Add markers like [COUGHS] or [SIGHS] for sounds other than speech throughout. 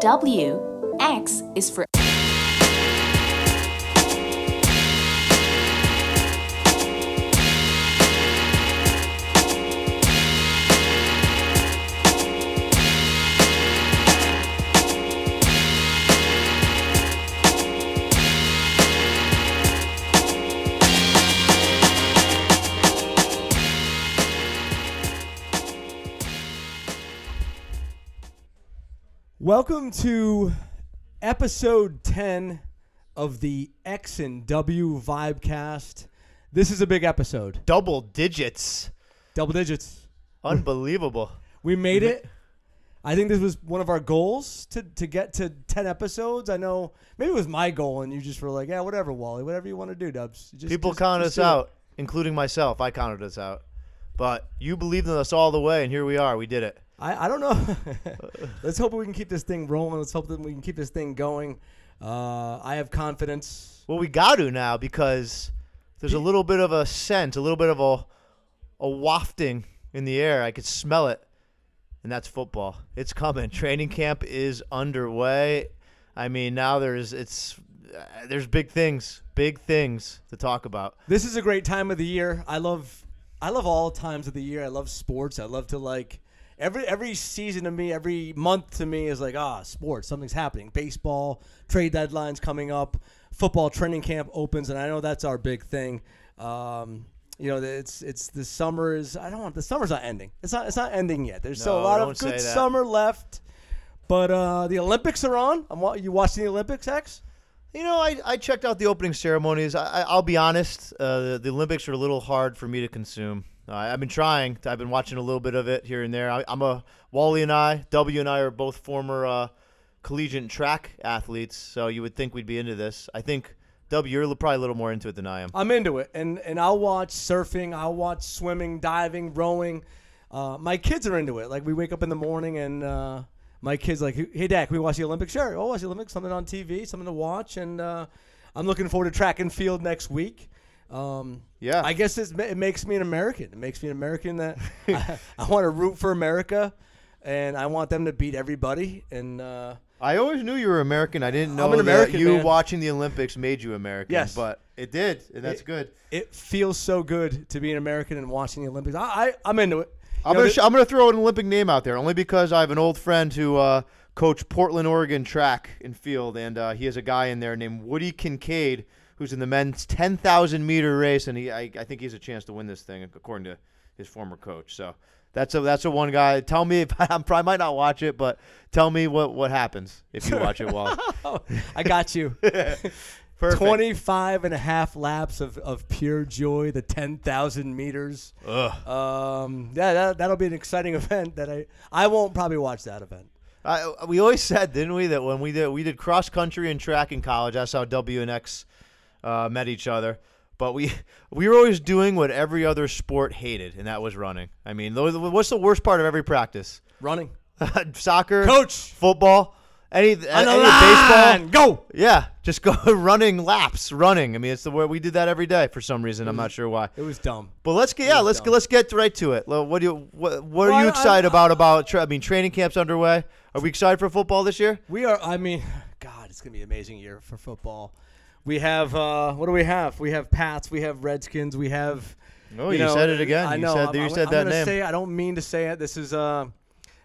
W. X is for Welcome to episode 10 of the X and W Vibecast. This is a big episode. double digits. Double digits. Unbelievable. [LAUGHS] We made it. I think this was one of our goals to, to get to 10 episodes. I know maybe it was my goal, and you just were like, yeah, whatever, Wally, whatever you want to do, Dubs. Just, People just- count just us do it." out, including myself. I counted us out. But you believed in us all the way, and here we are. We did it. I, I don't know. [LAUGHS] Let's hope we can keep this thing rolling. Let's hope that we can keep this thing going. Uh, I have confidence. Well, we got to now because there's a little bit of a scent, a little bit of a, a wafting in the air. I could smell it, and that's football. It's coming. Training camp is underway. I mean, now there's it's uh, there's big things, big things to talk about. This is a great time of the year. I love I love all times of the year. I love sports. I love to like every every season to me, every month to me is like ah, sports. Something's happening. Baseball, trade deadlines coming up, football training camp opens, and I know that's our big thing. Um, you know, it's it's the summer is I don't want the summer's not ending. It's not it's not ending yet. There's still a lot of good summer left. But uh, the Olympics are on. I'm you watching the Olympics, X? You know, I, I checked out the opening ceremonies. I, I, I'll be honest, uh, the, the Olympics are a little hard for me to consume. Uh, I've been trying. I've been watching a little bit of it here and there. I, I'm a Wally and I, W and I are both former uh, collegiate track athletes, so you would think we'd be into this. I think W, you're probably a little more into it than I am. I'm into it, and and I'll watch surfing, I'll watch swimming, diving, rowing. Uh, my kids are into it. Like we wake up in the morning, and uh, my kids like, "Hey, Dad, can we watch the Olympics?" Sure, we'll watch the Olympics. Something on TV, something to watch, and uh, I'm looking forward to track and field next week. Um, Yeah. I guess it's, it makes me an American. It makes me an American that [LAUGHS] I, I want to root for America, and I want them to beat everybody. And uh, I always knew you were American. I didn't I'm know an that American, you man. watching the Olympics made you American. Yes. But it did, and that's It- good. it feels so good to be an American and watching the Olympics. I, I I'm into it. I'm know, gonna sh- I'm gonna throw an Olympic name out there only because I have an old friend who uh, coached Portland, Oregon track and field, and uh, he has a guy in there named Woody Kincaid who's in the men's 10,000 meter race, and he I, I think he has a chance to win this thing according to his former coach. So that's a that's a one guy. Tell me if [LAUGHS] I'm probably might not watch it, but tell me what what happens if you watch it. While [LAUGHS] I got you. [LAUGHS] Perfect. 25 and a half laps of, of pure joy, the 10,000 meters. Ugh. Um, yeah, that, that'll be an exciting event that I, I won't probably watch that event. I, we always said, didn't we, that when we did we did cross country and track in college, that's how W and X uh, met each other. But we [LAUGHS] we were always doing what every other sport hated, and that was running. I mean, what's the worst part of every practice? Running. [LAUGHS] Soccer, Coach! football, any, On any baseball. Go! Yeah, just go [LAUGHS] running laps, running. I mean, it's the way we did that every day for some reason. I'm not sure why. It was dumb. But let's get yeah, let's dumb. get let's get right to it. What do you what, what are you I- excited I- about about? Tra- I mean, training camp's underway. Are we excited for football this year? We are, I mean, God, it's going to be an amazing year for football. We have, uh, what do we have? We have Pats, we have Redskins, we have. Oh, you, said it again. I you know. said I'm, you I'm- said I'm that name. Say, I don't mean to say it. This is uh,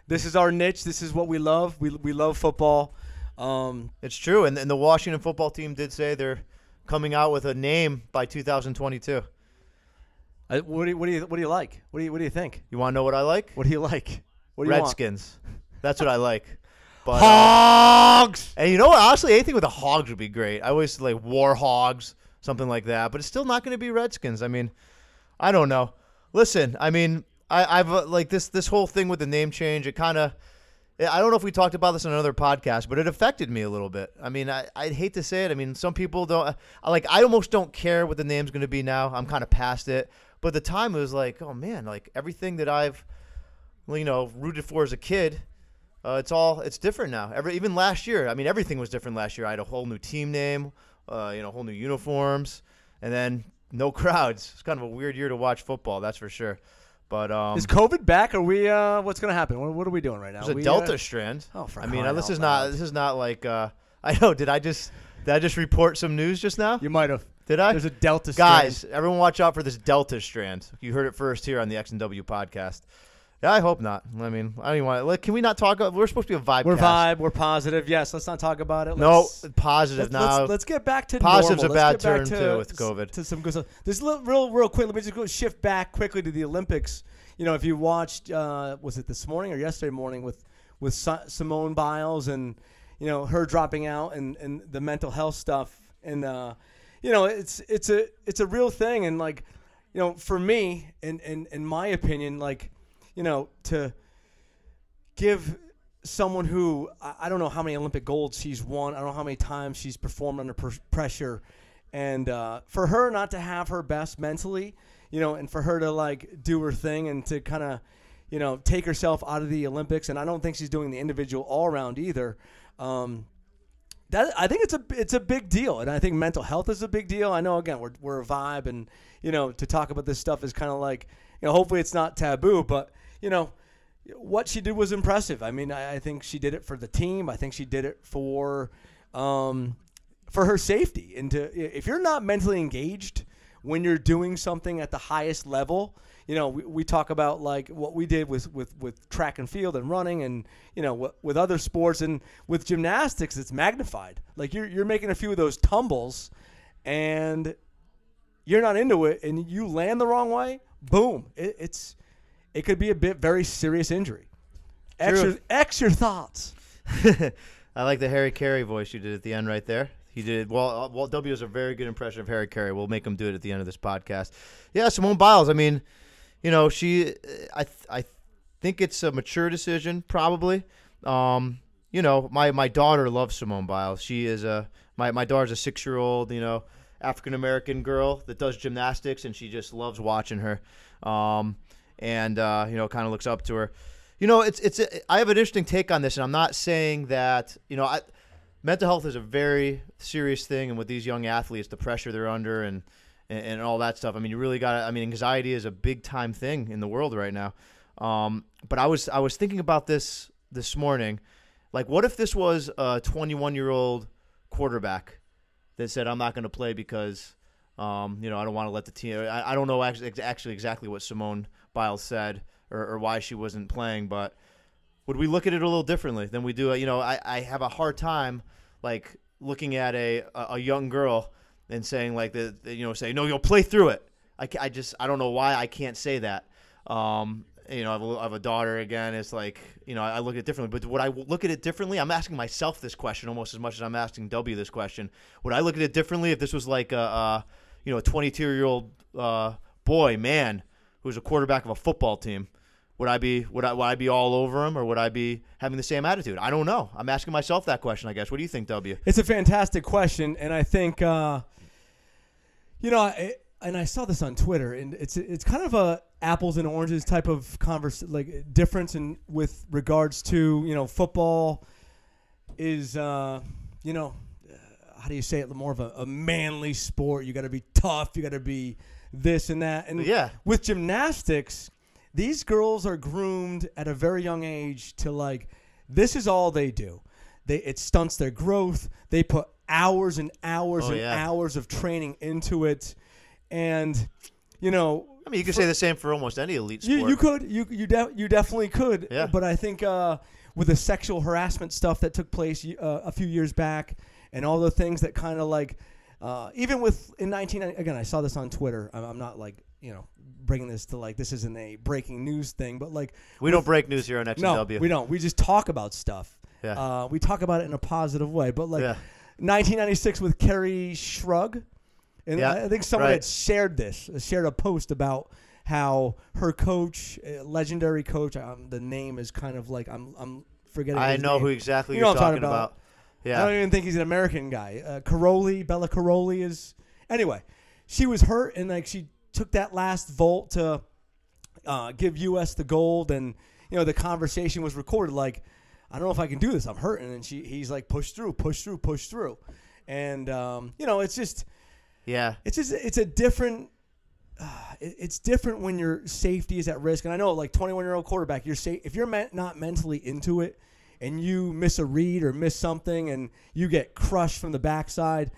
this is our niche. This is what we love. We, we love football. Um, It's true, and, and the Washington football team did say they're coming out with a name by 2022. I, what do you what do you what do you like? What do you what do you think? You want to know what I like? What do you like? What do you Redskins. That's what I like. But uh, Hogs. and you know what? Honestly, anything with the Hogs would be great. I always like War Hogs, something like that. But it's still not going to be Redskins. I mean, I don't know. Listen, I mean, I, I've uh, like this this whole thing with the name change. It kind of. I don't know if we talked about this on another podcast, but it affected me a little bit. I mean, I, I'd hate to say it. I mean, some people don't I, like. I almost don't care what the name's going to be now. I'm kind of past it. But at the time, it was like, oh man, like everything that I've, you know, rooted for as a kid, uh, it's all it's different now. Every even last year, I mean, everything was different last year. I had a whole new team name, uh, you know, whole new uniforms, and then no crowds. It's kind of a weird year to watch football, that's for sure. But um, Is COVID back? Are we? Uh, what's gonna happen? What, what are we doing right now? there's a We, Delta uh, strand. Oh, for I mean, this is not this is not like uh, [LAUGHS] I know. Did I just did I just report some news just now? you might have. Did I? There's a Delta strand. Guys, everyone watch out for this Delta strand. You heard it first here on the X and W podcast. Yeah, I hope not. I mean, I don't even want. Like, can we not talk? We're supposed to be a vibe. We're vibe. We're positive. Yes. Let's not talk about it. No, Let's, positive let's, now. let's, let's get back to Positive's normal. a bad Let's get back turn, to, too, with COVID. To some good stuff. This little, real, real quick. Let me just go shift back quickly to the Olympics. You know, if you watched, uh, was it this morning or yesterday morning with with Simone Biles and you know her dropping out and and the mental health stuff and uh, you know it's it's a it's a real thing and like you know for me in in in my opinion like you know to give someone who I, don't know how many Olympic golds she's won. I don't know how many times she's performed under pr- pressure, and uh, for her not to have her best mentally, you know, and for her to like do her thing and to kind of, you know, take herself out of the Olympics. And I don't think she's doing the individual all around either. Um, that I think it's a it's a big deal, and I think mental health is a big deal. I know again we're we're a vibe, and you know to talk about this stuff is kind of like you know hopefully it's not taboo, but you know what she did was impressive. I mean I, I think she did it for the team. I think she did it for um, for her safety, and to if you're not mentally engaged when you're doing something at the highest level. You know, we, we talk about like what we did with, with, with track and field and running and, you know, w- with other sports and with gymnastics, it's magnified. Like you're, you're making a few of those tumbles and you're not into it and you land the wrong way, boom. It, it's, it could be a bit very serious injury. X True. your, X your thoughts. [LAUGHS] I like the Harry Caray voice you did at the end right there. He did well. uh, Walt W is a very good impression of Harry Caray. We'll make him do it at the end of this podcast. Yeah, Simone Biles. I mean, you know, she. I th- I think it's a mature decision, probably. Um, you know, my my daughter loves Simone Biles. She is a my my daughter's a six year old. You know, African American girl that does gymnastics, and she just loves watching her. Um, and uh, you know, kind of looks up to her. You know, it's it's. I have an interesting take on this, and I'm not saying that you know, I, mental health is a very serious thing, and with these young athletes, the pressure they're under, and and, and all that stuff. I mean, you really got. I mean, anxiety is a big time thing in the world right now. Um, but I was I was thinking about this this morning, like, what if this was a 21 year old quarterback that said, "I'm not going to play because." Um, you know, I don't want to let the team. I, I don't know actually, actually exactly what Simone Biles said or, or why she wasn't playing, but would we look at it a little differently than we do? You know, I, I have a hard time like looking at a a, young girl and saying like the, the- you know say no you'll play through it. I, I just I don't know why I can't say that. Um, you know, I have, a, I have a daughter again. It's like you know I look at it differently. But would I look at it differently? I'm asking myself this question almost as much as I'm asking W this question. Would I look at it differently if this was like a, a you know a 22 year old uh, boy man who's a quarterback of a football team? Would I be would I would I be all over him or would I be having the same attitude? I don't know. I'm asking myself that question. I guess. What do you think, W? It's a fantastic question, and I think uh, you know, I, and I saw this on Twitter, and it's it's kind of a apples and oranges type of converse, like difference in with regards to you know football is uh, you know how do you say it more of a, a manly sport. You got to be tough. You got to be this and that, and Yeah. with gymnastics, these girls are groomed at a very young age to like this is all they do. They it stunts their growth. They put hours and hours Oh, and yeah. hours of training into it, and you know I mean, you could say the same for almost any elite sport. you, you could you you de- you definitely could. Yeah. But I think uh, with the sexual harassment stuff that took place uh, a few years back, and all the things that kind of like, uh, even with in 19 again, I saw this on Twitter. I'm, I'm not like you know bringing this to like this isn't a breaking news thing, but like we don't break news here on X no, we don't. We just talk about stuff. Yeah. Uh, we talk about it in a positive way. But like Yeah. 1996 with Kerri Strug, and Yeah, I think someone right. had shared this, uh, shared a post about how her coach, uh, legendary coach, um, the name is kind of like I'm I'm forgetting. I know name. who exactly you you're what I'm talking talking about. about. I don't even think he's an American guy. Uh, Karolyi, Bela Karolyi is. Anyway, she was hurt and like she took that last vault to uh, give U.S. the gold, and you know the conversation was recorded. Like, I don't know if I can do this. I'm hurting, and she he's like push through, push through, push through, and um, you know it's just Yeah. it's just it's a different it- it's different when your safety is at risk. And I know, like 21 year old quarterback, you're safe if you're men- not mentally into it, and you miss a read or miss something, and you get crushed from the backside.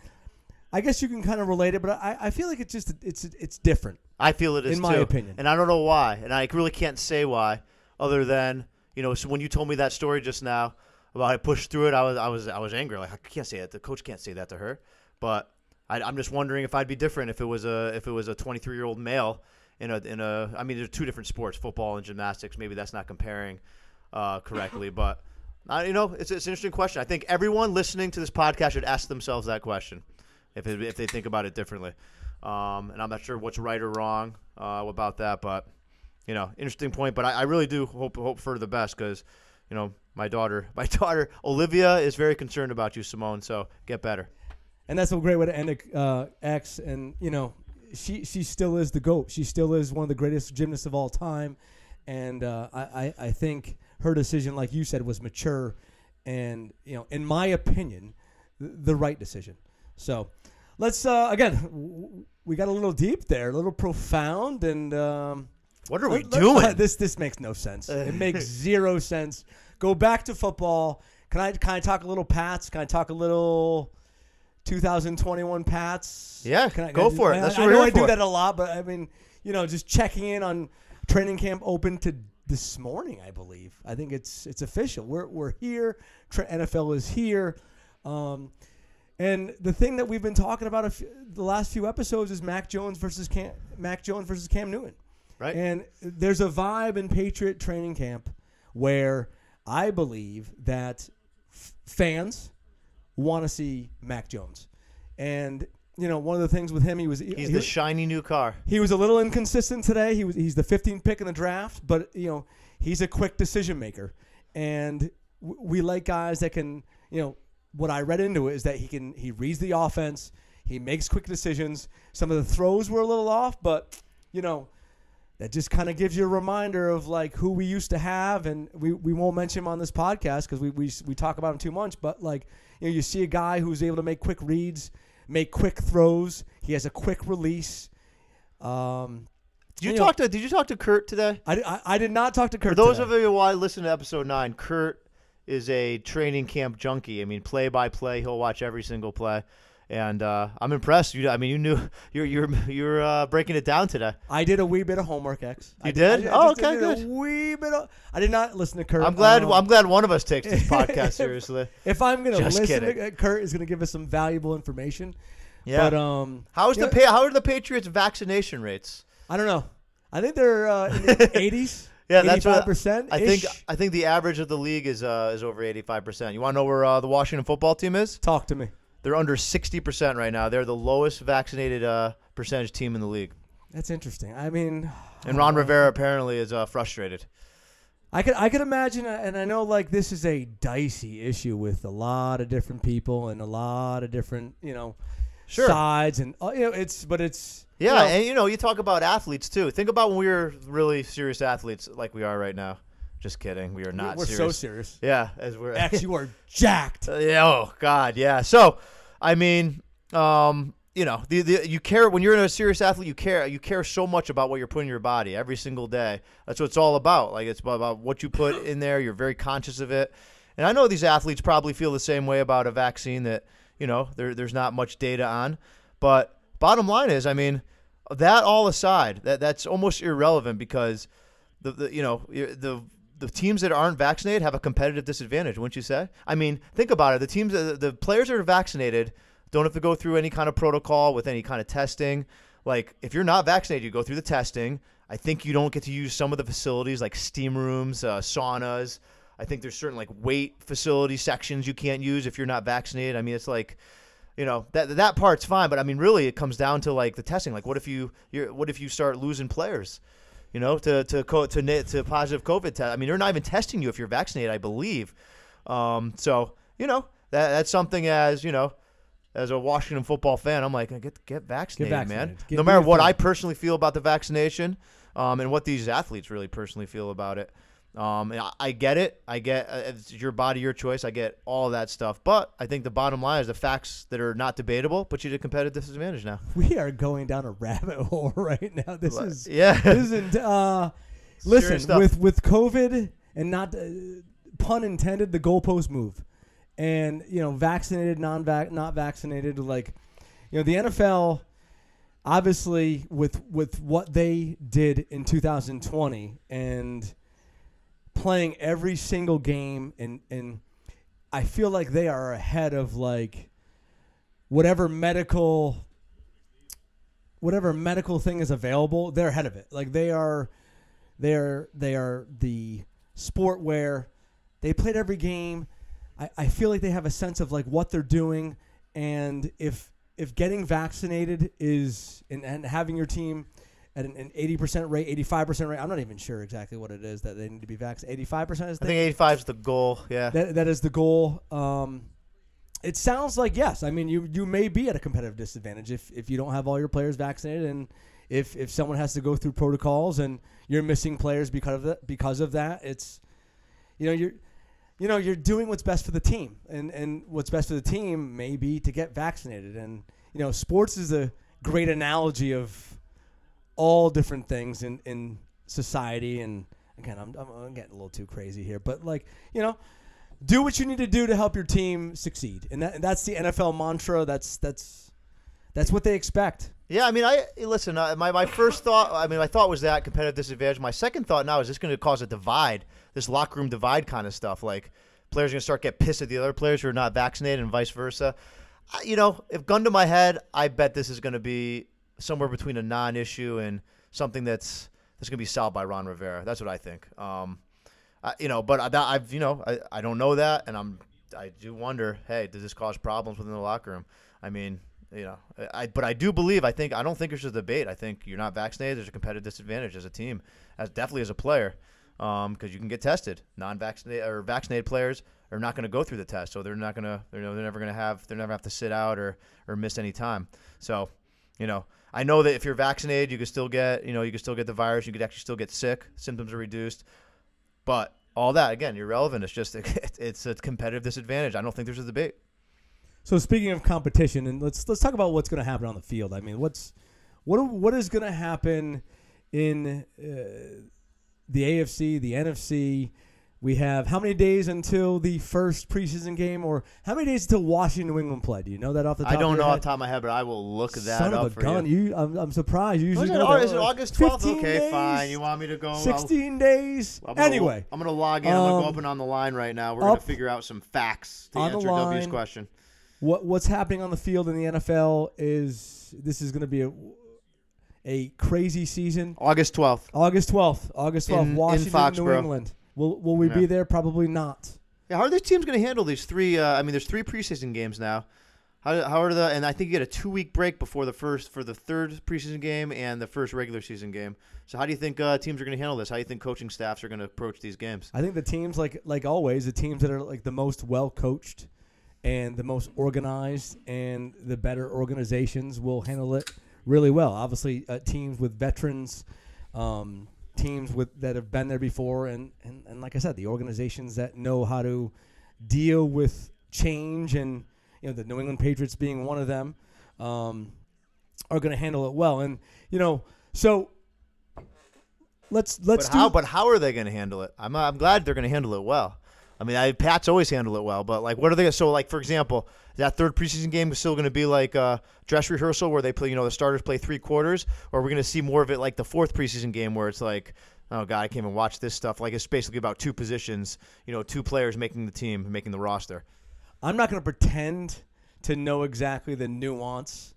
I guess you can kind of relate it, but I, I feel like it's just it's it's different. I feel it is In my too. opinion. and I don't know why, and I really can't say why, other than you know. So when you told me that story just now about I pushed through it, I was I was I was angry. Like I can't say that. The coach can't say that to her. But I, I'm just wondering if I'd be different if it was a if it was a 23 year old male in a in a. I mean, there's two different sports, football and gymnastics. Maybe that's not comparing uh, correctly, but. Uh, you know, it's, it's an interesting question. I think everyone listening to this podcast should ask themselves that question if, it, if they think about it differently. Um, and I'm not sure what's right or wrong uh, about that, but you know, interesting point. But I, I really do hope hope for the best because you know my daughter, [LAUGHS] my daughter Olivia is very concerned about you, Simone. So get better. and that's a great way to end a uh, X. And you know, she she still is the goat. She still is one of the greatest gymnasts of all time. And uh, I, I I think her decision, like you said, was mature, and you know, in my opinion, th- the right decision. So. Let's uh, again. w- We got a little deep there, a little profound, and um, What are we let- let- doing? [LAUGHS] this this makes no sense. It [LAUGHS] makes zero sense. Go back to football. Can I can I talk a little Pats? Can I talk a little 2021 Pats? Yeah, can I, go can I- for it. I, That's I what we're know I do for. that a lot, but I mean, you know, just checking in on training camp open to this morning. I believe. I think it's it's official. We're we're here. NFL is here. Um, and the thing that we've been talking about few, the last few episodes is Mac Jones versus Cam, Mac Jones versus Cam Newton. Right. And there's a vibe in Patriot training camp where I believe that f- fans want to see Mac Jones. And you know, one of the things with him, he was He's he, the shiny new car. he was a little inconsistent today. He was he's the 15th pick in the draft, but you know he's a quick decision maker, and w- we like guys that can you know what I read into it is that he can he reads the offense, he makes quick decisions. Some of the throws were a little off, but you know that just kind of gives you a reminder of like who we used to have, and we, we won't mention him on this podcast because we, we we talk about him too much. But like you know, you see a guy who's able to make quick reads, make quick throws. He has a quick release. Um, Did you You know- talk to Did you talk to Kurt today? I, I, I did not talk to Kurt. For those today. of you who want to listen to episode nine, Kurt is a training camp junkie. I mean, play by play, he'll watch every single play, and uh, I'm impressed. You, I mean, you knew [LAUGHS] you're you're you're uh, breaking it down today. I did a wee bit of homework, X. I You did? I Oh, okay, did good. A wee bit of. I did not listen to Kurt. I'm glad. Um, I'm glad one of us takes this [LAUGHS] podcast seriously. if I'm gonna Just listen, kidding. to, Kurt is gonna give us some valuable information. Yeah. But um, How's the know, How are the Patriots' vaccination rates? I don't know. I think they're uh, in the [LAUGHS] 80s. Yeah, that's what- 85%. I think. I think the average of the league is uh, is over 85 percent. You want to know where uh, the Washington football team is? Talk to me. They're under 60 percent right now. They're the lowest vaccinated uh, percentage team in the league. That's interesting. I mean, And Ron [SIGHS] Rivera apparently is uh, frustrated. I could I could imagine, uh, and I know like this is a dicey issue with a lot of different people and a lot of different you know Sure. sides and uh, you know it's but it's you Yeah, know, and you know, you talk about athletes too. Think about when we were really serious athletes like we are right now. Just kidding. We are not we're serious. so serious. Yeah, as we're X, [LAUGHS] you are jacked. Uh, yeah, oh God, yeah. So, I mean, um, you know, the, the you care when you're in a serious athlete. You care. You care so much about what you're putting in your body every single day. That's what it's all about. Like it's about what you put in there. You're very conscious of it. And I know these athletes probably feel the same way about a vaccine that you know there, there's not much data on. But bottom line is, I mean, that all aside, that that's almost irrelevant because the, the you know the the teams that aren't vaccinated have a competitive disadvantage, wouldn't you say? I mean, think about it. The teams, the, the players that are vaccinated don't have to go through any kind of protocol with any kind of testing. Like, if you're not vaccinated, you go through the testing. I think you don't get to use some of the facilities like steam rooms, uh, saunas. I think there's certain like weight facility sections you can't use if you're not vaccinated. I mean, it's like, you know, that that part's fine, but I mean, really, it comes down to like the testing. Like, what if you you're, what if you start losing players? You know, to to co- to na- to positive COVID test. I mean, they're not even testing you if you're vaccinated, I believe. Um, so you know that that's something as you know, as a Washington football fan, I'm like, get get vaccinated, man. vaccinated. Get- no matter what. I personally feel about the vaccination, um, and what these athletes really personally feel about it. Um, I, I get it. I get uh, it's your body, your choice. I get all that stuff. But I think the bottom line is the facts that are not debatable put you at a competitive disadvantage now. [LAUGHS] We are going down a rabbit [LAUGHS] hole right now. This But- is yeah. this isn't. Uh, [LAUGHS] listen, with with COVID and not uh, pun intended, the goalpost move, and you know, vaccinated, non vac, not vaccinated, like you know, the NFL. Obviously, with with what they did in 2020 and playing every single game, and and I feel like they are ahead of like whatever medical whatever medical thing is available, they're ahead of it. Like they are they're they are the sport where they played every game. I, I feel like they have a sense of like what they're doing and if if getting vaccinated is and, and having your team at an, an 80% rate, 85% rate, I'm not even sure exactly what it is that they need to be vaccinated. 85% is I think 85 is the goal. Yeah. that, that is the goal. Um, it sounds like yes. I mean, you you may be at a competitive disadvantage if, if you don't have all your players vaccinated, and if, if someone has to go through protocols and you're missing players because of that. Because of that, it's you know you're you know you're doing what's best for the team, and and what's best for the team may be to get vaccinated. And you know, sports is a great analogy of all different things in in society. And again, I'm I'm, I'm getting a little too crazy here, but like you know do what you need to do to help your team succeed, and that, that's the NFL mantra. That's that's that's what they expect. Yeah, I mean, I listen. Uh, my my first thought, I mean, my thought was that competitive disadvantage. My second thought now is this going to cause a divide, this locker room divide kind of stuff. Like players are going to start get pissed at the other players who are not vaccinated, and vice versa. I, you know, if gun to my head, I bet this is going to be somewhere between a non-issue and something that's that's going to be solved by Ron Rivera. That's what I think. Um, I, you know, but I, I've you know I, I don't know that, and I'm I do wonder. Hey, does this cause problems within the locker room? I mean, you know, I but I do believe. I think I don't think there's a debate. I think you're not vaccinated. There's a competitive disadvantage as a team, as definitely as a player, because you can get tested. Non-vaccinated or vaccinated players are not going to go through the test, so they're not going to. You know, they're never going to have. They're never have to sit out or or miss any time. So, you know, I know that if you're vaccinated, you can still get. You know, you can still get the virus. You could actually still get sick. Symptoms are reduced. But all that again, irrelevant. It's just [LAUGHS] it's a competitive disadvantage. I don't think there's a debate. So speaking of competition, and let's let's talk about what's going to happen on the field. I mean, what's what what is going to happen in uh, the AFC, the NFC? We have how many days until the first preseason game, or how many days until Washington New England play? Do you know that off the top? I of don't your know off the top of my head, but I will look that Son up of a for gun! you. You, I'm, I'm surprised. You usually it, Au- that. is it August 12th? 15 Okay, days, fine. You want me to go? I'll- 16 days. I'm gonna, Anyway, I'm gonna log in. I'm gonna go um, up and on the line right now. We're gonna figure out some facts to on the answer W's line. question. what what's happening on the field in the NFL is this is going to be a a crazy season. August 12th. August 12th, August 12th, In- in Washington, New Foxborough. England. Will will we be there? Probably not. Yeah, how are these teams gonna handle these three? Uh, I mean, there's three preseason games now. How, how are the? And I think you get a two week break before the first for the third preseason game and the first regular season game. So how do you think uh, teams are gonna handle this? How do you think coaching staffs are gonna approach these games? I think the teams like like always, the teams that are like the most well coached and the most organized and the better organizations will handle it really well. Obviously, uh, teams with veterans, um, teams with that have been there before, and, and and like I said, the organizations that know how to deal with change, and you know the New England Patriots being one of them, um, are going to handle it well. And you know, so let's let's but do how? But how are they going to handle it? I'm I'm glad they're going to handle it well. I mean, I, Pats always handle it well, but like, what are they? So, like, for example, that third preseason game is still going to be like a dress rehearsal where they play. You know, the starters play three quarters, or we're going to see more of it like the fourth preseason game where it's like, oh god, I can't even watch this stuff. Like, it's basically about two positions. You know, two players making the team, making the roster. I'm not going to pretend to know exactly the nuance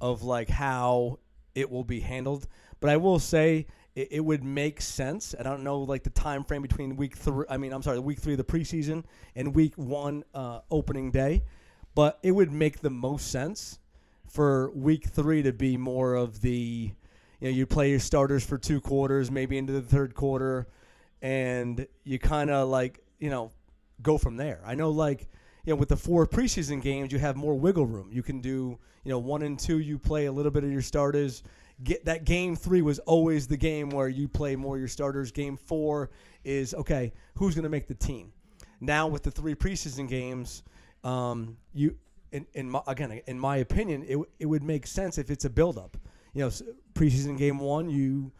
of like how it will be handled, but I will say it, it would make sense. I don't know like the time frame between week three. I mean, I'm sorry, week three of the preseason and week one uh, opening day, but it would make the most sense for week three to be more of the you know you play your starters for two quarters, maybe into the third quarter, and you kind of like you know go from there. I know like you know with the four preseason games you have more wiggle room. You can do you know one and two you play a little bit of your starters get that game three was always the game where you play more your starters. Game four is okay, who's going to make the team? Now with the three preseason games, um, you in, in my, again in my opinion, it it would make sense if it's a buildup. You know, preseason game one, you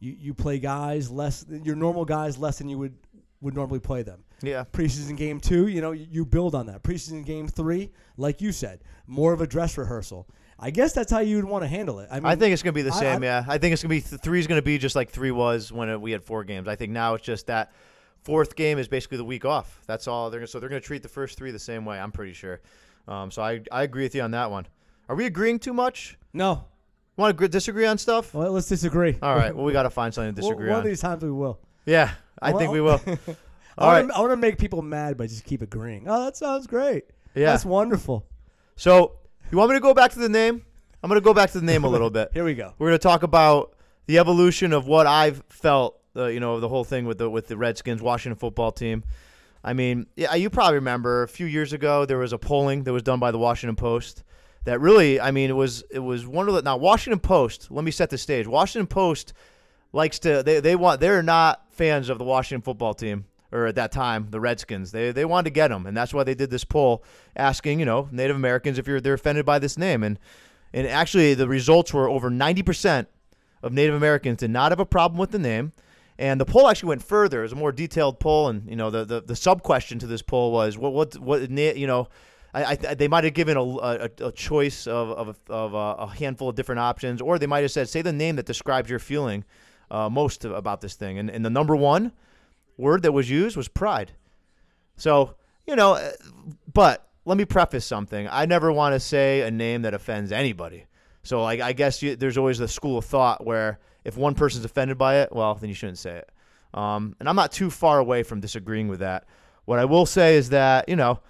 you you play guys less your normal guys less than you would would normally play them. Yeah. Preseason game two, you know, you, you build on that. Preseason game three, like you said, more of a dress rehearsal. I guess that's how you would want to handle it. I mean, I think it's gonna be the same. I- yeah, I think it's gonna be th- is gonna be just like three was when it, we had four games. I think now it's just that fourth game is basically the week off. That's all they're gonna. So they're gonna treat the first three the same way. I'm pretty sure. Um, so I I agree with you on that one. Are we agreeing too much? no. Want to disagree on stuff? Well, let's disagree. All right. Well, we got to find something to One- disagree one on. of these times we will. yeah, I think we will. [LAUGHS] I All want to I want to make people mad, but just keep agreeing. Oh, that sounds great. Yeah. That's wonderful. So you want me to go back to the name? I'm gonna go back to the name a little bit. [LAUGHS] Here we go. We're going to talk about the evolution of what I've felt, uh, you know, the whole thing with the with the Redskins Washington football team. I mean, yeah, you probably remember a few years ago there was a polling that was done by the Washington Post that really, I mean, it was it was one of the now Washington Post. Let me set the stage. Washington Post likes to they they want they're not fans of the Washington football team or at that time the Redskins. They they wanted to get them, and that's why they did this poll asking you know Native Americans if you're they're offended by this name, and and actually the results were over ninety percent of Native Americans did not have a problem with the name. And the poll actually went further. It was a more detailed poll, and you know the the, the sub question to this poll was what what what you know. I, I, they might have given a, a, a choice of, of, of a, a handful of different options, or they might have said, say the name that describes your feeling uh, most about this thing. And, and the number one word that was used was pride. So, you know, uh, but let me preface something. I never want to say a name that offends anybody. So, like, I guess you, there's always the school of thought where if one person's offended by it, well, then you shouldn't say it. Um, and I'm not too far away from disagreeing with that. What I will say is that, you know,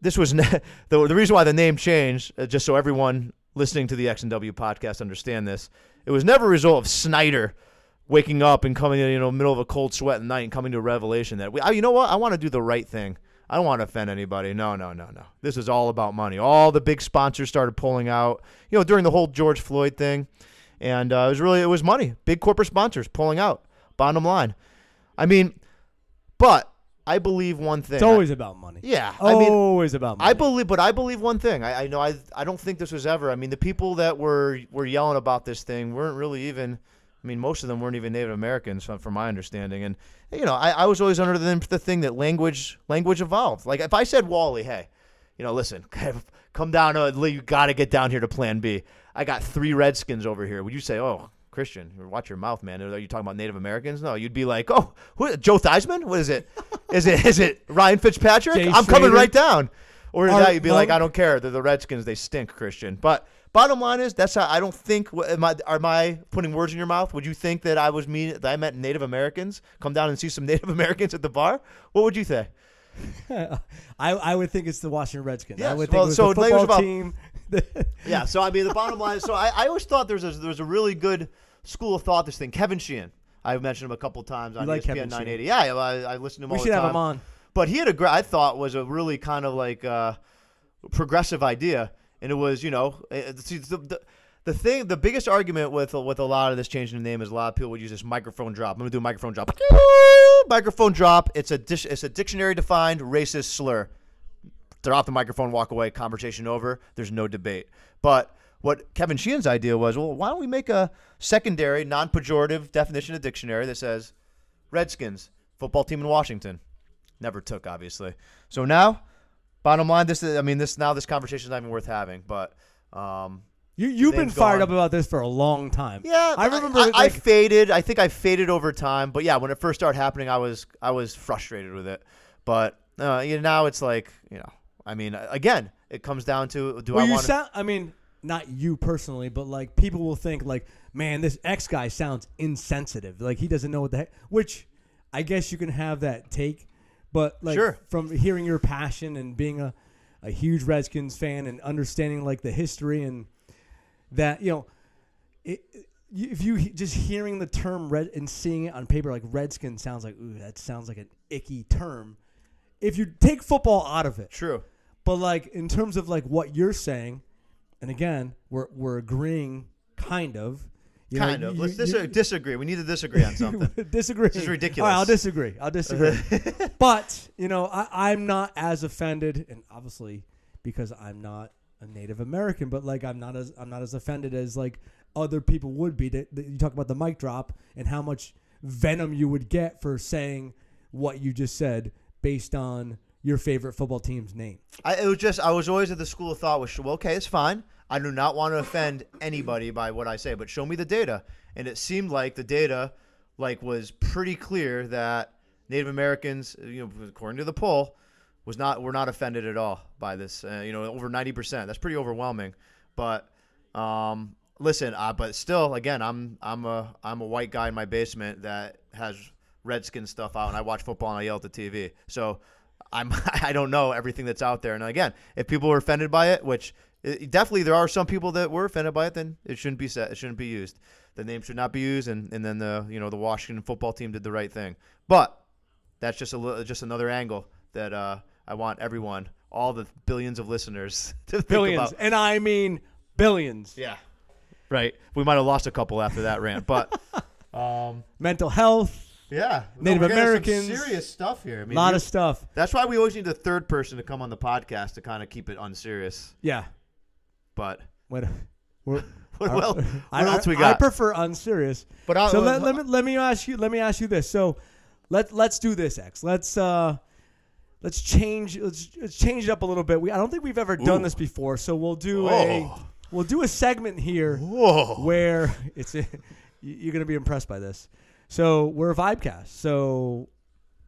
this was [LAUGHS] ne- the, the reason why the name changed, uh, just so everyone listening to the X and W podcast understand this. It was never a result of Snyder waking up and coming in, you know, middle of a cold sweat at night and coming to a revelation that, we, I, you know what, I want to do the right thing. I don't want to offend anybody. No, no, no, no. This is all about money. All the big sponsors started pulling out, you know, during the whole George Floyd thing, and uh, it was really it was money. Big corporate sponsors pulling out. Bottom line, I mean, but I believe one thing. It's always about money. yeah. I mean, always about money. I believe, but I believe one thing. I, I know I I don't think this was ever. I mean, the people that were were yelling about this thing weren't really even. I mean, most of them weren't even Native Americans, from, from my understanding. And you know, I, I was always under the, the thing that language language evolved. Like if I said Wally, hey, you know, listen, [LAUGHS] come down uh, you got to get down here to Plan B. I got three Redskins over here. Would you say, oh? Christian, watch your mouth, man. Are you talking about Native Americans? No, you'd be like, "Oh, who, Joe Theismann? What is it? Is it is it [LAUGHS] Ryan Fitzpatrick? Jay I'm coming right down." Or Art that you'd be like, "I don't care. They're the Redskins. They stink, Christian." But bottom line is, that's how I don't think. Am I, am I putting words in your mouth? Would you think that I was mean? That I meant Native Americans? Come down and see some [LAUGHS] Native Americans at the bar. What would you say? [LAUGHS] I, I would think it's the Washington Redskins. I would think well, it was so the football about- team. [LAUGHS] Yeah. So I mean, the bottom line. So I, I always thought there's a there's a really good school of thought. This thing, Kevin Sheehan. I've mentioned him a couple times on like ESPN Kevin 980. Yeah, I, I listened to him we all should the have time. him on. But he had a great, I thought, was a really kind of like uh, progressive idea, and it was, you know, uh, see, the, the the thing, the biggest argument with with a lot of this changing the name is a lot of people would use this microphone drop. I'm gonna do a microphone drop. Microphone drop. It's a it's a dictionary defined racist slur. They're off the microphone, walk away, conversation over. There's no debate. But what Kevin Sheehan's idea was, well, why don't we make a secondary, non pejorative definition of dictionary that says Redskins, football team in Washington? Never took, obviously. So now, bottom line, this is, I mean, this now this conversation is not even worth having. But um, You you've been fired gone. up about this for a long time. yeah, I remember. I, I, like, faded. I think I faded over time. But yeah, when it first started happening, I was I was frustrated with it. But uh, you know, now it's like you know, I mean, again, it comes down to do well, I want sound. I mean, not you personally, but like people will think like, man, this X guy sounds insensitive. Like he doesn't know what the heck. Which I guess you can have that take, but like Sure. from hearing your passion and being a a huge Redskins fan and understanding like the history and that you know, it, if you just hearing the term red and seeing it on paper like Redskin sounds like ooh that sounds like an icky term. If you take football out of it, True. but like in terms of like what you're saying, and again, we're we're agreeing kind of. You know, Kind of. you- Let's you- disagree. We need to disagree on [LAUGHS] something. [LAUGHS] disagree. This is ridiculous. right, I'll disagree. I'll disagree. [LAUGHS] but you know, I, I'm not as offended, and obviously because I'm not a Native American, but like I'm not as I'm not as offended as like other people would be. That, that you talk about the mic drop and how much venom you would get for saying what you just said based on your favorite football team's name. I, it was just I was always at the school of thought was well, okay, it's fine. I do not want to offend anybody by what I say, but show me the data. And it seemed like the data like was pretty clear that Native Americans, you know, according to the poll, was not were not offended at all by this. Uh, you know, over ninety percent. That's pretty overwhelming. But um, listen, uh, but still, again, I'm I'm a I'm a white guy in my basement that has Redskin stuff out, and I watch football and I yell at the TV. So I'm [LAUGHS] I don't know everything that's out there. And again, if people were offended by it, which it, definitely there are some people that were offended by it, then it shouldn't be said. It shouldn't be used. The name should not be used. And, and then the you know the Washington football team did the right thing. But that's just a li- just another angle that uh, I want everyone, all the billions of listeners, [LAUGHS] to think Billions, about. and I mean billions. Yeah. Right. We might have lost a couple after that rant, but [LAUGHS] um, Mental health, yeah, Native we're some Americans. serious stuff here. I a mean, lot of stuff. That's why we always need a third person to come on the podcast to kind of keep it unserious. Yeah. But What? [LAUGHS] What, what, well, [LAUGHS] what I, else we got? I prefer unserious. but I, so let, let me let me ask you let me ask you this. So let let's do this, X. Let's uh let's change let's, let's change it up a little bit. We I don't think we've ever done Ooh. this before. So we'll do a Oh. we'll do a segment here Whoa. where [LAUGHS] it's you- you're gonna be impressed by this. So we're a vibecast. So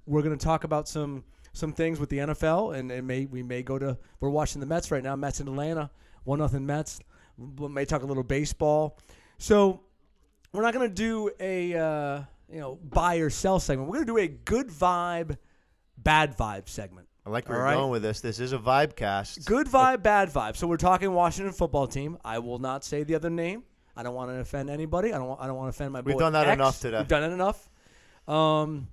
we're gonna talk about some some things with the NFL, and it may we may go to we're watching the Mets right now. Mets in Atlanta, one nothing Mets. We may talk a little baseball. So we're not gonna do a uh, you know buy or sell segment. We're gonna do a good vibe, bad vibe segment. I like where All you're right. going with this. This is a vibe cast. Good vibe, bad vibe. So we're talking Washington football team. I will not say the other name. I don't want to offend anybody. I don't. Want, I don't want to offend my boy. We've done that X. enough today. We've done it enough. Um,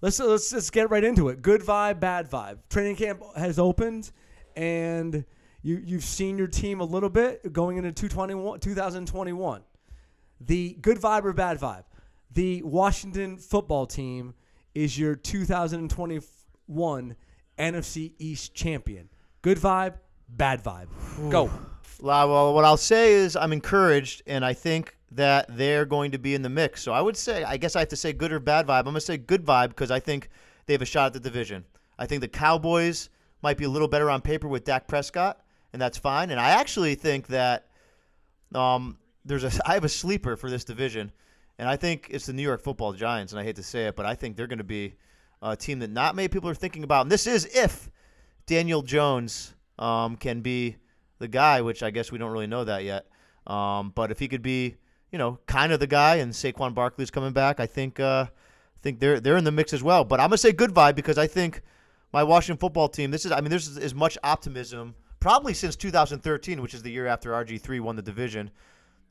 let's let's just get right into it. Good vibe, bad vibe. Training camp has opened, and you you've seen your team a little bit going into 221, 2021. The good vibe or bad vibe. The Washington football team is your 2021 NFC East champion. Good vibe, bad vibe. Go. Well, what I'll say is I'm encouraged, and I think that they're going to be in the mix. So I would say, I guess I have to say good or bad vibe. I'm going to say good vibe because I think they have a shot at the division. I think the Cowboys might be a little better on paper with Dak Prescott, and that's fine. And I actually think that um, there's a [LAUGHS] I have a sleeper for this division, and I think it's the New York Football Giants. And I hate to say it, but I think they're going to be a team that not many people are thinking about. And this is if Daniel Jones um, can be the guy, which I guess we don't really know that yet. Um, but if he could be, you know, kind of the guy, and Saquon Barkley's coming back, I think uh, I think they're they're in the mix as well. But I'm gonna say good vibe because I think my Washington football team. This is I mean, there's as much optimism probably since 2013, which is the year after RG3 won the division.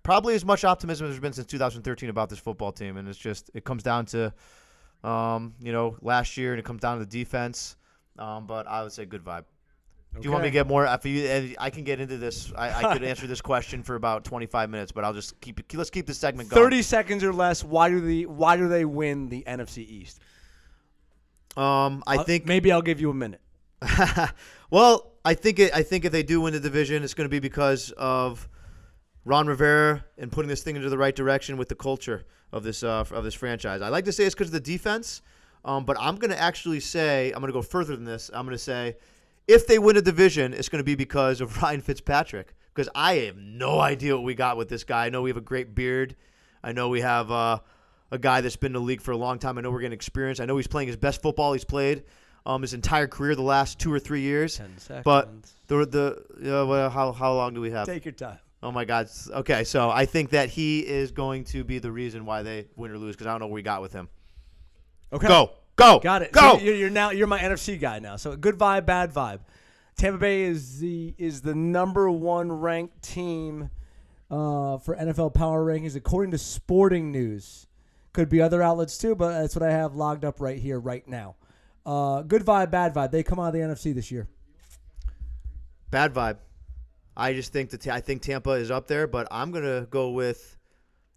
Probably as much optimism as there's been since 2013 about this football team, and it's just it comes down to, um, you know, last year, and it comes down to the defense. Um, but I would say good vibe. Do you want me to get more? If you, I can get into this. I, I could [LAUGHS] answer this question for about 25 minutes, but I'll just keep it. Let's keep the segment going. 30 seconds or less. Why do the why do they win the NFC East? Um, I I'll- think maybe I'll give you a minute. [LAUGHS] well, I think it, I think if they do win the division, it's going to be because of Ron Rivera and putting this thing into the right direction with the culture of this uh, of this franchise. I like to say it's because of the defense, um, but I'm going to actually say I'm going to go further than this. I'm going to say if they win a division, it's going to be because of [LAUGHS] Ryan Fitzpatrick. Because I have no idea what we got with this guy. I know we have a great beard. I know we have uh, a guy that's been in the league for a long time. I know we're getting experience. I know he's playing his best football he's played um, his entire career, the last two or three years. 10 seconds. But the the uh, well, how how long do we have? Take your time. Oh my God. Okay, so I think that he is going to be the reason why they win or lose because I don't know what we got with him. Okay. Go, go, Got it. Go. So you're, you're now you're my NFC guy now. So good vibe, bad vibe. Tampa Bay is the is the number one ranked team uh, for NFL power rankings according to Sporting News. Could be other outlets too, but that's what I have logged up right here, right now. Uh, good vibe, bad vibe. They come out of the NFC this year. Bad vibe. I just think that I think Tampa is up there, but I'm gonna go with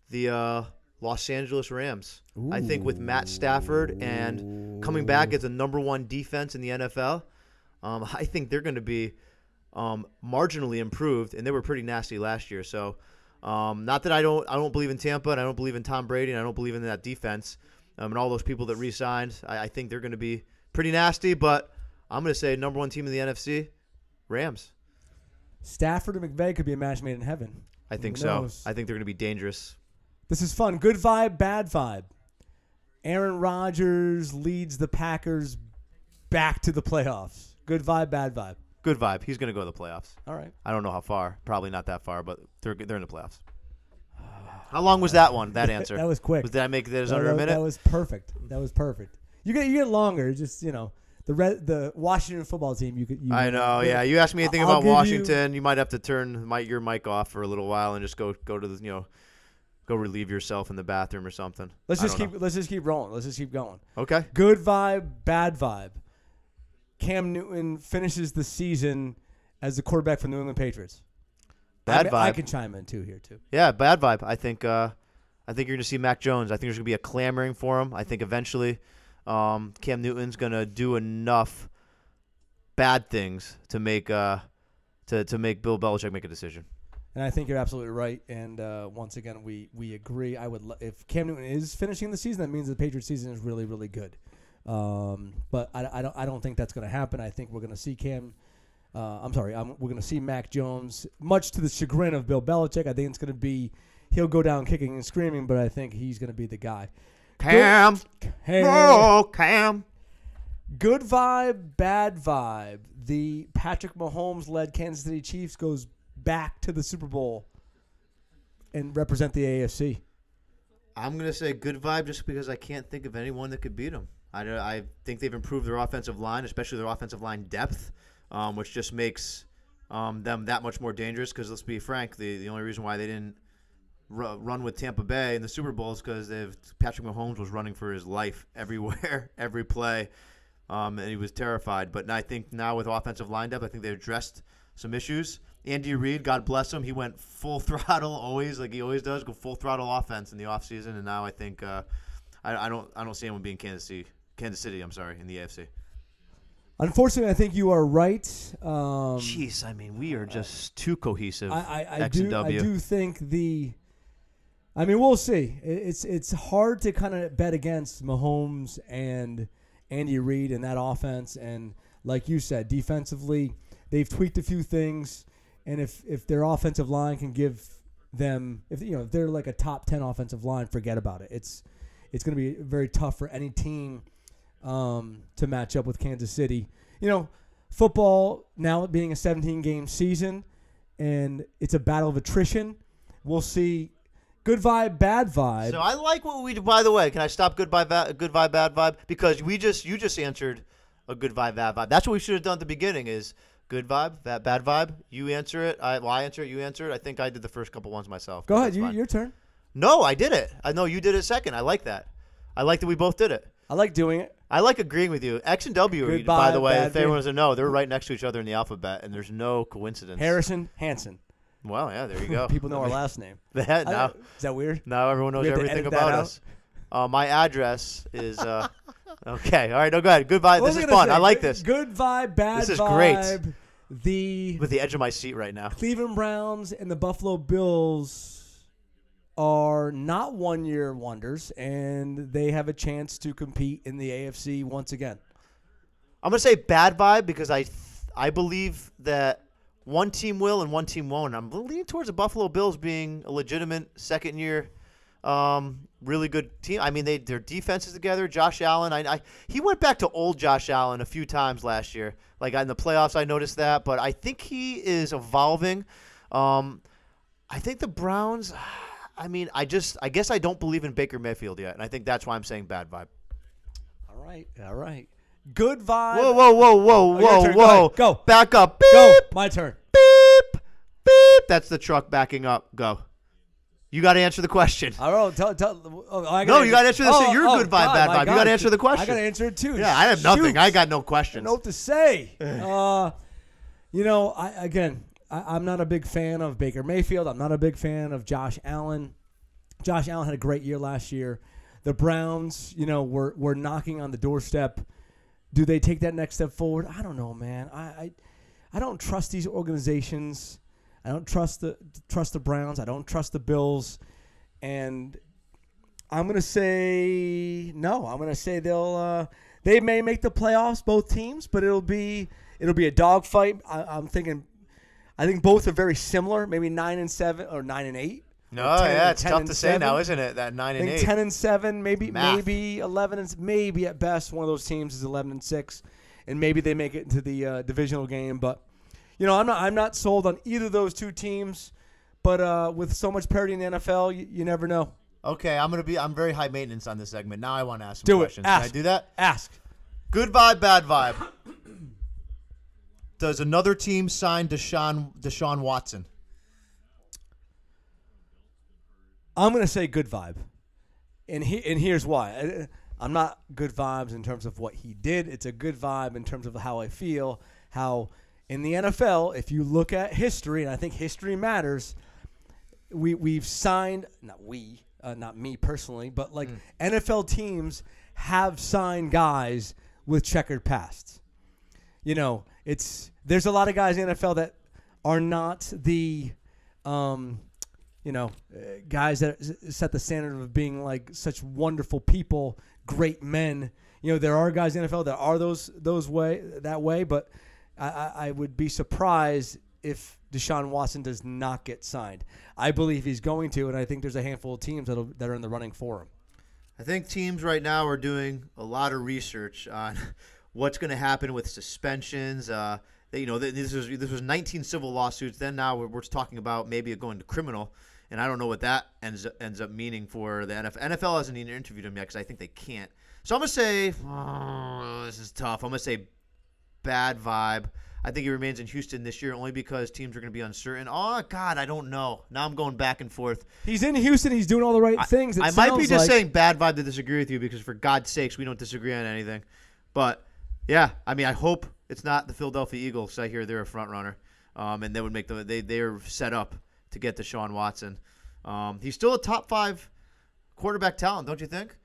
the uh, Los Angeles Rams. I think with Matt Stafford and coming back as a number one defense in the NFL, um, I think they're going to be um, marginally improved, and they were pretty nasty last year. So, um, not that I don't I don't believe in Tampa, and I don't believe in Tom Brady, and I don't believe in that defense, um, and all those people that re-signed. I, I think they're going to be pretty nasty, but I'm going to say number one team in the NFC, Rams. Stafford and McVay could be a match made in heaven. I think Who so. knows? I think they're going to be dangerous. This is fun. Good vibe, bad vibe. Aaron Rodgers leads the Packers back to the playoffs. Good vibe, bad vibe. Good vibe. He's going to go to the playoffs. All right. I don't know how far. Probably not that far, but they're they're in the playoffs. How long was that one? That [LAUGHS] answer. That was quick. Did I make this That- under a that- minute? That was perfect. That was perfect. You get you get longer. Just you know the red, the Washington football team. You could. You, I know. Yeah, you asked me anything I'll about give you- Washington, you, might have to turn my, your mic off for a little while and just go go to the you know go relieve yourself in the bathroom or something. Let's just keep. Let's just keep rolling. Let's just keep going. Okay. Good vibe, bad vibe. Cam Newton finishes the season as the quarterback for the New England Patriots. Bad I, vibe. I can chime in too here too. Yeah, bad vibe. I think uh, I think you're gonna see Mac Jones. I think there's gonna be a clamoring for him. I think eventually um, Cam Newton's gonna do enough bad things to make uh, to to make Bill Belichick make a decision. And I think you're absolutely right. And uh, once again, we we agree. I would lo- if Cam Newton is finishing the season, that means the Patriots season is really really good. Um, but I, I don't I don't think that's going to happen. I think we're going to see Cam. Uh, I'm sorry. I'm, we're going to see Mac Jones, much to the chagrin of Bill Belichick. I think it's going to be he'll go down kicking and screaming, but I think he's going to be the guy. Cam, Hey, oh Cam. good vibe, bad vibe. The Patrick Mahomes led Kansas City Chiefs goes back to the Super Bowl and represent the AFC. I'm gonna say good vibe just because I can't think of anyone that could beat them. I, I think they've improved their offensive line, especially their offensive line depth, um, which just makes um, them that much more dangerous. Because let's be frank, the the only reason why they didn't ru- run with Tampa Bay in the Super Bowls because they've Patrick Mahomes was running for his life [LAUGHS] everywhere, every play, um, and he was terrified. But I think now with offensive line depth, I think they've addressed some issues. Andy Reid, God bless him, he went full [LAUGHS] throttle always, like he always does, go full throttle offense in the offseason. and now I think uh, I, I don't I don't see anyone being Kansas City, Kansas City. I'm sorry, in the AFC. Unfortunately, I think you are right. Um, Jeez, I mean we are just too cohesive. I, I, I X and do. I W. do think the. I mean, we'll see. It's it's hard to kind of bet against Mahomes and Andy Reid and that offense. And like you said, defensively, they've tweaked a few things. And if if their offensive line can give them, if you know, if they're like a top ten offensive line, forget about it. It's it's going to be very tough for any team um, to match up with Kansas City. You know, football now being a 17 game season and it's a battle of attrition. We'll see good vibe, bad vibe. So I like what we. By the way, can I stop good vibe, ba- good vibe, bad vibe? Because we just you just answered a good vibe, bad vibe. That's what we should have done at the beginning. Is good vibe, bad, bad vibe. You answer it. I, well, I answer it. You answer it. I think I did the first couple ones myself. Go ahead, you, fine. your turn. No, I did it. I know you did it second. I like that. I like that we both did it. I like doing it. I like agreeing with you. X and W, Good by the way, if anyone doesn't know, they're right next to each other in the alphabet, and there's no coincidence. Harrison Hanson. Well, yeah, there you go. [LAUGHS] People know our [LAUGHS] last name. [LAUGHS] that I- now. is that weird? Now everyone knows we have to everything edit that about out? us. Uh, my address is uh, okay. All right, no, go ahead. Goodbye. What this was is I gonna fun. say? I like Good- this. Good vibe, bad vibe. This is great. vibe. The With the edge of my seat right now. Cleveland Browns and the Buffalo Bills are not one year wonders, and they have a chance to compete in the AFC once again. I'm gonna say bad vibe because I th- I believe that one team will and one team won't. I'm leaning towards the Buffalo Bills being a legitimate second year, um, really good team. I mean, they their defense is together. Josh Allen, I, I he went back to old Josh Allen a few times last year. Like in the playoffs, I noticed that, but I think he is evolving. Um, I think the Browns. I mean, I just I guess I don't believe in Baker Mayfield yet, and I think that's why I'm saying bad vibe. All right, all right. Good vibe. Whoa, whoa, whoa, whoa, Oh, whoa, turn. Go whoa! ahead. Go. Back up. Beep, Go. My turn. beep, beep. That's the truck backing up. Go. You got to answer the question. I don't know. Tell, tell, oh, I No, you gotta answer this. You're good vibe, God, bad vibe. You gotta answer the question. I got to answer it too. Yeah, I have nothing. Shoot. I got no questions. know what to say. uh, you know, I again, I, I'm not a big fan of Baker Mayfield. I'm not a big fan of Josh Allen. Josh Allen had a great year last year. The Browns, you know, were were knocking on the doorstep. Do they take that next step forward? I don't know, man. I I, I don't trust these organizations. I don't trust the trust the Browns. I don't trust the Bills, and I'm gonna say no. I'm gonna say they'll uh, they may make the playoffs, both teams, but it'll be it'll be a dogfight. I'm thinking, I think both are very similar. Maybe nine and seven or nine and eight. No, Or 10 yeah, it's tough to say now, isn't it? That nine and eight. ten and seven, maybe Math. maybe eleven and maybe at best one of those teams is eleven and six, and maybe they make it into the uh, divisional game. But you know, I'm not I'm not sold on either of those two teams. But uh, with so much parity in the NFL, you, you never know. Okay, I'm gonna be. I'm very high maintenance on this segment. Now I want to ask some Do it. questions. Can I do that? Ask. Good vibe, bad vibe. [COUGHS] Does another team sign Deshaun Deshaun Watson? I'm gonna say good vibe, and he and here's why. I'm not good vibes in terms of what he did. It's a good vibe in terms of how I feel. How in the NFL, if you look at history, and I think history matters, we we've signed not we, uh, not me personally, but like NFL teams have signed guys with checkered pasts you know, it's there's a lot of guys in the NFL that are not the, um, you know, uh, guys that set the standard of being like such wonderful people, great men. You know, there are guys in the NFL that are those those way that way, but I, I, would be surprised if Deshaun Watson does not get signed. I believe he's going to, and I think there's a handful of teams that that are in the running for him. I think teams right now are doing a lot of research on [LAUGHS] what's going to happen with suspensions. Uh, they- you know, this was this was 19 civil lawsuits. Then now we're, we're talking about maybe going to criminal, and I don't know what that ends ends up meaning for the NFL. NFL hasn't even interviewed him yet because I think they can't. So I'm gonna say oh, this is tough. I'm gonna say bad vibe. I think he remains in Houston this year only because teams are going to be uncertain. Oh God, I don't know. Now I'm going back and forth. He's in Houston. He's doing all the right things. It I might be just like. saying bad vibe to disagree with you because for God's sakes, we don't disagree on anything. But yeah, I mean, I hope it's not the Philadelphia Eagles. I hear they're a front runner, um, and they would make the they they're set up to get to Deshaun Watson. Um, he's still a top five quarterback talent, don't you think?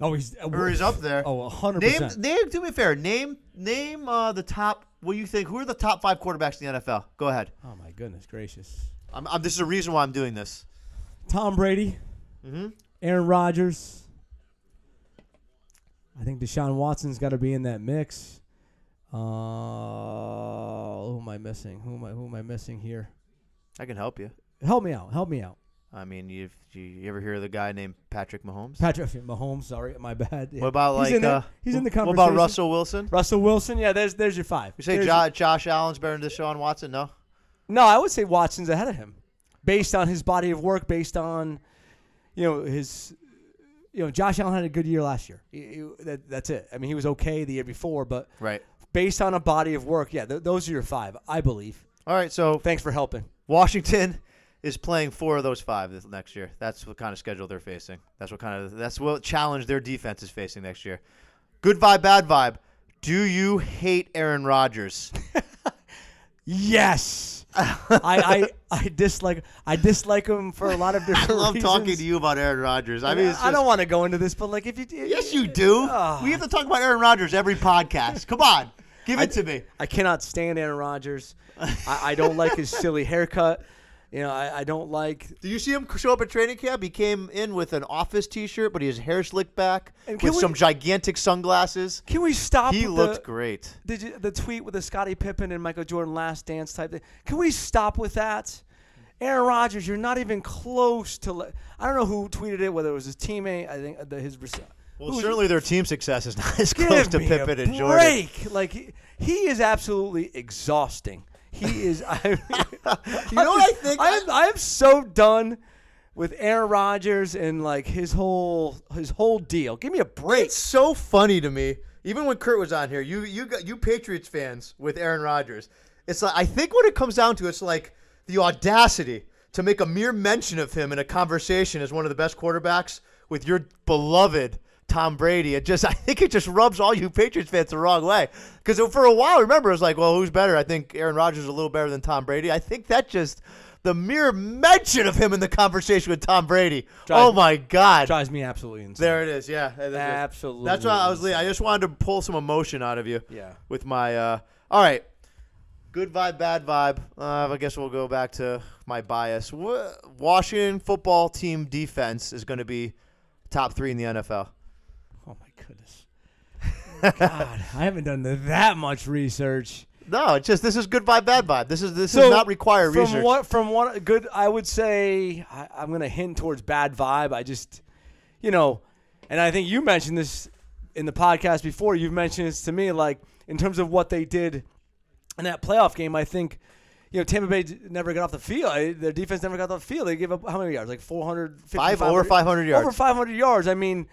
Oh, he's Or he's up there. Oh, hundred Name percent. name do me a favor. Name name uh, the top. What do you think? Who are the top five quarterbacks in the NFL? Go ahead. Oh my goodness gracious! I'm, I'm, this is a reason why I'm doing this. Tom Brady, Mm-hmm. Aaron Rodgers. I think Deshaun Watson's got to be in that mix. Uh, who am I missing? Who am I? Who am I missing here? I can help you. Help me out. Help me out. I mean, you've, you ever hear of the guy named Patrick Mahomes? Patrick Mahomes. Sorry, my [LAUGHS] bad. Yeah. What about He's like in there. uh, He's in the conversation. What about Russell Wilson? Russell Wilson. Yeah, there's there's your five. You say There's- jo- Josh Allen's better than Deshaun Watson? No. No, I would say Watson's ahead of him, based on his body of work, based on, you know, his, you know, Josh Allen had a good year last year. He- he- that, that's it. I mean, he was okay the year before, but Right. based on a body of work, yeah, th- those are your five, I believe. All right. So Thanks for helping. Washington is playing four of those five this next year. That's what kind of schedule they're facing. That's what kind of that's what challenge their defense is facing next year. Good vibe, bad vibe. Do you hate Aaron Rodgers? [LAUGHS] Yes, I, I [LAUGHS] I dislike I dislike him for a lot of different. Reasons. I love talking to you about Aaron Rodgers. I mean, it's I don't want to go into this, but like if you do, Yes, you do. Ah. we have to talk about Aaron Rodgers every podcast. Come on, give it to me. I cannot stand Aaron Rodgers. I, I don't like his [LAUGHS] silly haircut. You know, I, I don't like Did you see him show up at training camp? He came in with an office T-shirt, but he has hair slicked back with we- some gigantic sunglasses. Can we stop? He looked the, great. Did you, the tweet with the Scottie Pippen and Michael Jordan last dance type thing? Can we stop with that? Aaron Rodgers, you're not even close to. Le- I don't know who tweeted it, whether it was his teammate. I think uh, the, his. Well, certainly their team success is not [LAUGHS] as close to Pippen and Jordan. break. Like he, he is absolutely exhausting. He is. I, [LAUGHS] You know what I think? I'm, I'm so done with Aaron Rodgers and like his whole his whole deal. Give me a break. It's so funny to me. Even when Kurt was on here, you you got you Patriots fans with Aaron Rodgers. It's like I think what it comes down to, it's like the audacity to make a mere mention of him in a conversation as one of the best quarterbacks with your beloved Tom Brady. It just [LAUGHS] I think it just rubs all you Patriots fans the wrong way. Because for a while, remember, it was like, well, who's better? I think Aaron Rodgers is a little better than Tom Brady. I think that just the mere mention of him in the conversation with Tom Brady. Drives- oh my God. Drives me absolutely insane. There it is. Yeah. Absolutely. That's why I was. I just wanted to pull some emotion out of you. Yeah. With my. Uh, all right. Good vibe, bad vibe. Uh, I guess we'll go back to my bias. Washington football team defense is going to be top three in the NFL. Goodness. God, I haven't done that much research. No, it's just this is good vibe, bad vibe. This is this So does not require from research. what from what good I would say I, I'm gonna hint towards bad vibe. I just you know, and I think you mentioned this in the podcast before. You've mentioned this to me, like in terms of what they did in that playoff game. I think you know Tampa Bay never got off the field. Their defense never got off the field. They gave up how many yards? Like 400, Five over 500 yards. Over 500 yards. I mean,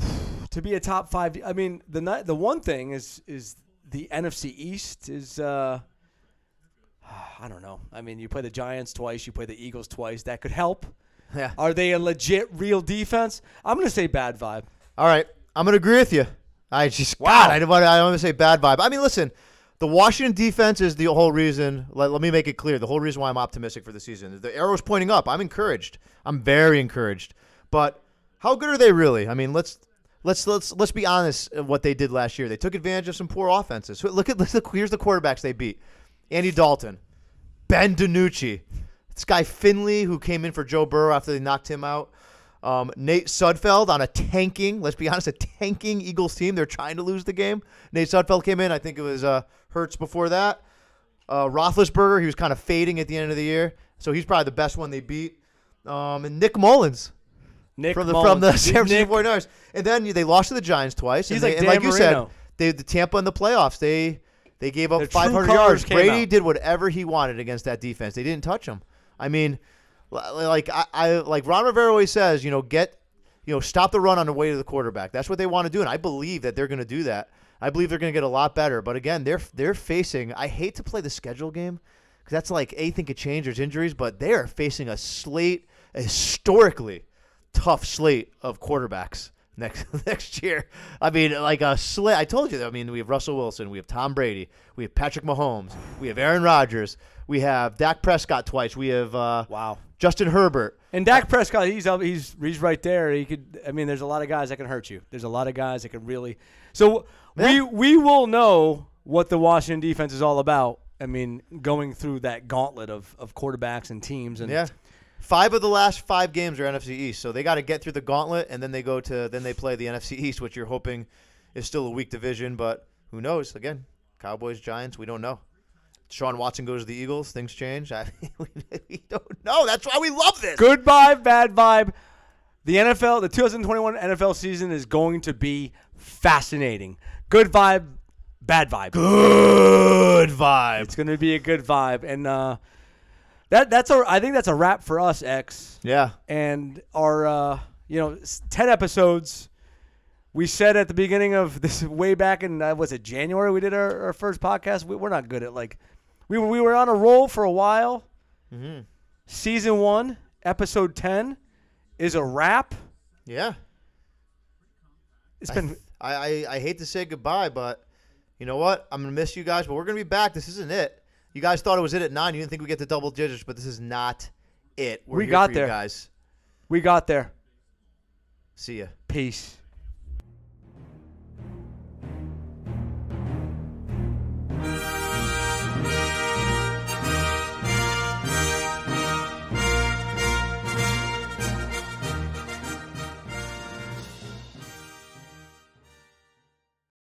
[SIGHS] to be a top five. I mean, the the one thing is is the NFC East is. uh [SIGHS] I don't know. I mean, you play the Giants twice, you play the Eagles twice. That could help. Yeah. Are they a legit, real defense? I'm going to say bad vibe. All right, I'm gonna agree with you. I just Wow. God, I don't want to, I want to say bad vibe. I mean, listen, the Washington defense is the whole reason. Let, let me make it clear: the whole reason why I'm optimistic for the season. The arrow's pointing up. I'm encouraged. I'm very encouraged. But how good are they really? I mean, let's let's let's let's be honest. What they did last year, they took advantage of some poor offenses. Look at [LAUGHS] look, here's the quarterbacks they beat: Andy Dalton, Ben DiNucci, this guy Finley who came in for Joe Burrow after they knocked him out. Um, Nate Sudfeld on a tanking, let's be honest, a tanking Eagles team. They're trying to lose the game. Nate Sudfeld came in. I think it was uh, Hurts before that. Uh, Roethlisberger, he was kind of fading at the end of the year, so he's probably the best one they beat. Um, and Nick Mullens Nick from the Mullens. from the [LAUGHS] San Francisco Nick, 49ers. And then they lost to the Giants twice. He's and, they, like and Dan like you said, they the Tampa in the playoffs. They they gave up Their 500 yards. Brady out. did whatever he wanted against that defense. They didn't touch him. I mean, like I, I like Ron Rivera always says, you know, get you know, stop the run on the way to the quarterback. That's what they want to do, and I believe that they're going to do that. I believe they're going to get a lot better. But again, they're they're facing. I hate to play the schedule game because that's like anything could change. There's injuries, but they are facing a slate, historically tough slate of quarterbacks next [LAUGHS] next year. I mean, like a slate. I told you. that. I mean, we have Russell Wilson, we have Tom Brady, we have Patrick Mahomes, we have Aaron Rodgers, we have Dak Prescott twice, we have uh, Wow. Justin Herbert. And Dak Prescott, he's he's he's right there. He could. I mean, there's a lot of guys that can hurt you. There's a lot of guys that can really. So we we will know what the Washington defense is all about. I mean, going through that gauntlet of, of quarterbacks and teams and Yeah. Five of the last five games are NFC East, so they got to get through the gauntlet, and then they go to then they play the NFC East, which you're hoping is still a weak division, but who knows? Again, Cowboys, Giants, we don't know. Sean Watson goes to the Eagles, things change. [LAUGHS] I, we don't know. That's why we love this. good vibe, bad vibe. The NFL, the 2021 NFL season is going to be fascinating. Good vibe, bad vibe. Good vibe. It's going to be a good vibe, and uh, that that's a. I think that's a wrap for us, X. Yeah. and our uh, you know 10 episodes we said at the beginning of this way back in uh, was it january we did our, our first podcast we, we're not good at like we were, we were on a roll for a while Mhm. season one episode 10 is a wrap Yeah. it's been I, I, I hate to say goodbye, but you know what? I'm gonna miss you guys, but we're gonna be back. This isn't it. You guys thought it was it at nine. You didn't think we get to double digits, but this is not it. We're We got there. you guys. we got there See ya. peace